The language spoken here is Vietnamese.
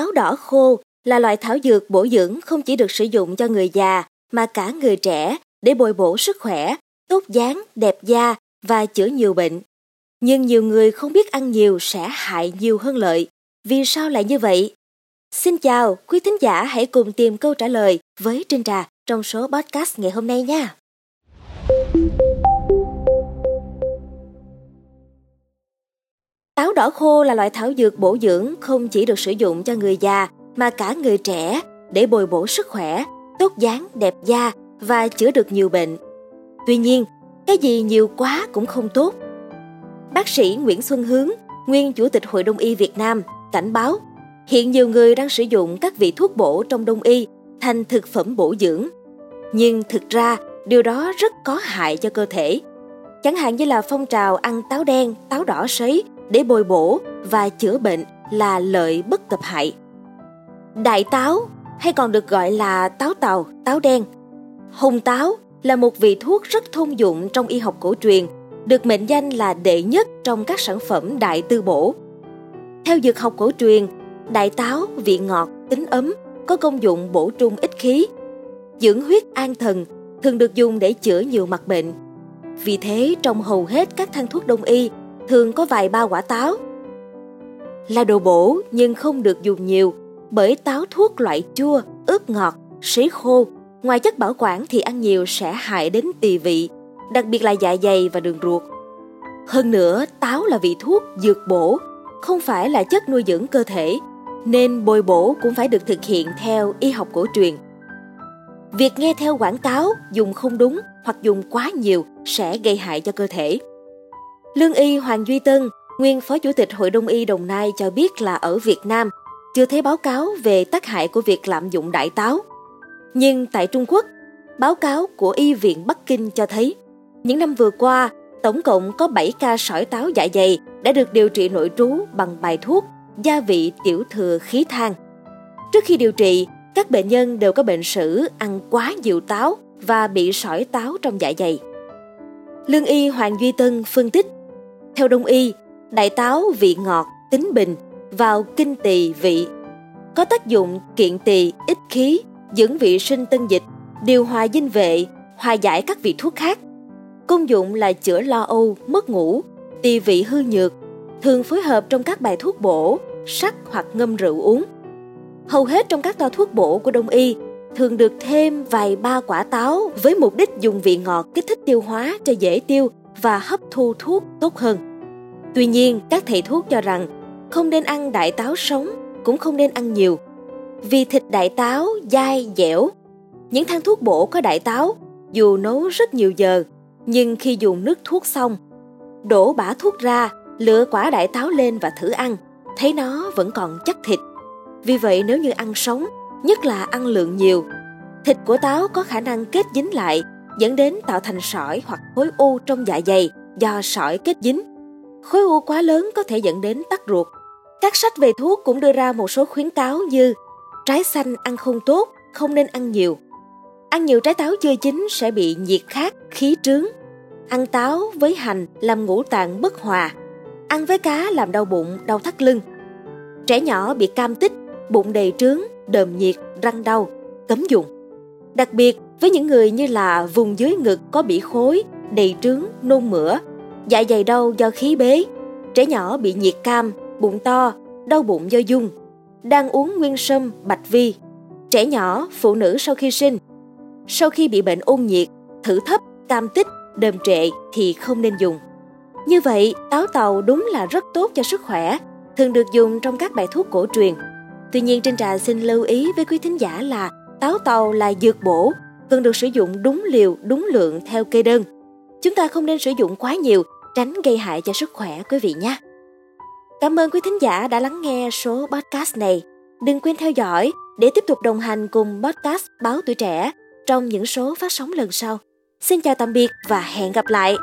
Táo đỏ khô là loại thảo dược bổ dưỡng không chỉ được sử dụng cho người già mà cả người trẻ để bồi bổ sức khỏe, tốt dáng, đẹp da và chữa nhiều bệnh. Nhưng nhiều người không biết ăn nhiều sẽ hại nhiều hơn lợi. Vì sao lại như vậy? Xin chào, quý thính giả hãy cùng tìm câu trả lời với Trinh Trà trong số podcast ngày hôm nay nha. Táo đỏ khô là loại thảo dược bổ dưỡng không chỉ được sử dụng cho người già mà cả người trẻ để bồi bổ sức khỏe, tốt dáng, đẹp da và chữa được nhiều bệnh. Tuy nhiên, cái gì nhiều quá cũng không tốt. Bác sĩ Nguyễn Xuân Hướng, nguyên Chủ tịch Hội Đông y Việt Nam, cảnh báo hiện nhiều người đang sử dụng các vị thuốc bổ trong đông y thành thực phẩm bổ dưỡng. Nhưng thực ra, điều đó rất có hại cho cơ thể. Chẳng hạn như là phong trào ăn táo đen, táo đỏ sấy để bồi bổ và chữa bệnh là lợi bất cập hại. Đại táo hay còn được gọi là táo tàu, táo đen. Hồng táo là một vị thuốc rất thông dụng trong y học cổ truyền, được mệnh danh là đệ nhất trong các sản phẩm đại tư bổ. Theo dược học cổ truyền, đại táo vị ngọt, tính ấm, có công dụng bổ trung ích khí, dưỡng huyết an thần, thường được dùng để chữa nhiều mặt bệnh. Vì thế, trong hầu hết các thang thuốc đông y thường có vài ba quả táo. Là đồ bổ nhưng không được dùng nhiều bởi táo thuốc loại chua, ướp ngọt, sấy khô. Ngoài chất bảo quản thì ăn nhiều sẽ hại đến tỳ vị, đặc biệt là dạ dày và đường ruột. Hơn nữa, táo là vị thuốc dược bổ, không phải là chất nuôi dưỡng cơ thể, nên bồi bổ cũng phải được thực hiện theo y học cổ truyền. Việc nghe theo quảng cáo dùng không đúng hoặc dùng quá nhiều sẽ gây hại cho cơ thể. Lương y Hoàng Duy Tân, nguyên Phó Chủ tịch Hội Đông y Đồng Nai cho biết là ở Việt Nam chưa thấy báo cáo về tác hại của việc lạm dụng đại táo. Nhưng tại Trung Quốc, báo cáo của Y viện Bắc Kinh cho thấy, những năm vừa qua, tổng cộng có 7 ca sỏi táo dạ dày đã được điều trị nội trú bằng bài thuốc gia vị tiểu thừa khí than. Trước khi điều trị, các bệnh nhân đều có bệnh sử ăn quá nhiều táo và bị sỏi táo trong dạ dày. Lương y Hoàng Duy Tân phân tích, theo đông y, đại táo vị ngọt, tính bình, vào kinh tỳ vị, có tác dụng kiện tỳ, ích khí, dưỡng vị sinh tân dịch, điều hòa dinh vệ, hòa giải các vị thuốc khác. Công dụng là chữa lo âu, mất ngủ, tỳ vị hư nhược, thường phối hợp trong các bài thuốc bổ, sắc hoặc ngâm rượu uống. Hầu hết trong các toa thuốc bổ của đông y thường được thêm vài ba quả táo với mục đích dùng vị ngọt kích thích tiêu hóa cho dễ tiêu và hấp thu thuốc tốt hơn. Tuy nhiên, các thầy thuốc cho rằng không nên ăn đại táo sống, cũng không nên ăn nhiều. Vì thịt đại táo dai, dẻo. Những thang thuốc bổ có đại táo, dù nấu rất nhiều giờ, nhưng khi dùng nước thuốc xong, đổ bã thuốc ra, lựa quả đại táo lên và thử ăn, thấy nó vẫn còn chắc thịt. Vì vậy nếu như ăn sống, nhất là ăn lượng nhiều, thịt của táo có khả năng kết dính lại, dẫn đến tạo thành sỏi hoặc khối u trong dạ dày do sỏi kết dính. Khối u quá lớn có thể dẫn đến tắc ruột. Các sách về thuốc cũng đưa ra một số khuyến cáo như trái xanh ăn không tốt, không nên ăn nhiều. Ăn nhiều trái táo chưa chín sẽ bị nhiệt khát, khí trướng. Ăn táo với hành làm ngũ tạng bất hòa. Ăn với cá làm đau bụng, đau thắt lưng. Trẻ nhỏ bị cam tích, bụng đầy trướng, đờm nhiệt, răng đau, cấm dùng. Đặc biệt với những người như là vùng dưới ngực có bị khối, đầy trướng, nôn mửa, dạ dày đau do khí bế, trẻ nhỏ bị nhiệt cam, bụng to, đau bụng do dung, đang uống nguyên sâm, bạch vi, trẻ nhỏ, phụ nữ sau khi sinh. Sau khi bị bệnh ôn nhiệt, thử thấp, cam tích, đờm trệ thì không nên dùng. Như vậy, táo tàu đúng là rất tốt cho sức khỏe, thường được dùng trong các bài thuốc cổ truyền. Tuy nhiên, trên trà xin lưu ý với quý thính giả là táo tàu là dược bổ, cần được sử dụng đúng liều, đúng lượng theo kê đơn. Chúng ta không nên sử dụng quá nhiều, tránh gây hại cho sức khỏe, quý vị nhé. Cảm ơn quý thính giả đã lắng nghe số podcast này. Đừng quên theo dõi để tiếp tục đồng hành cùng podcast Báo Tuổi Trẻ trong những số phát sóng lần sau. Xin chào tạm biệt và hẹn gặp lại!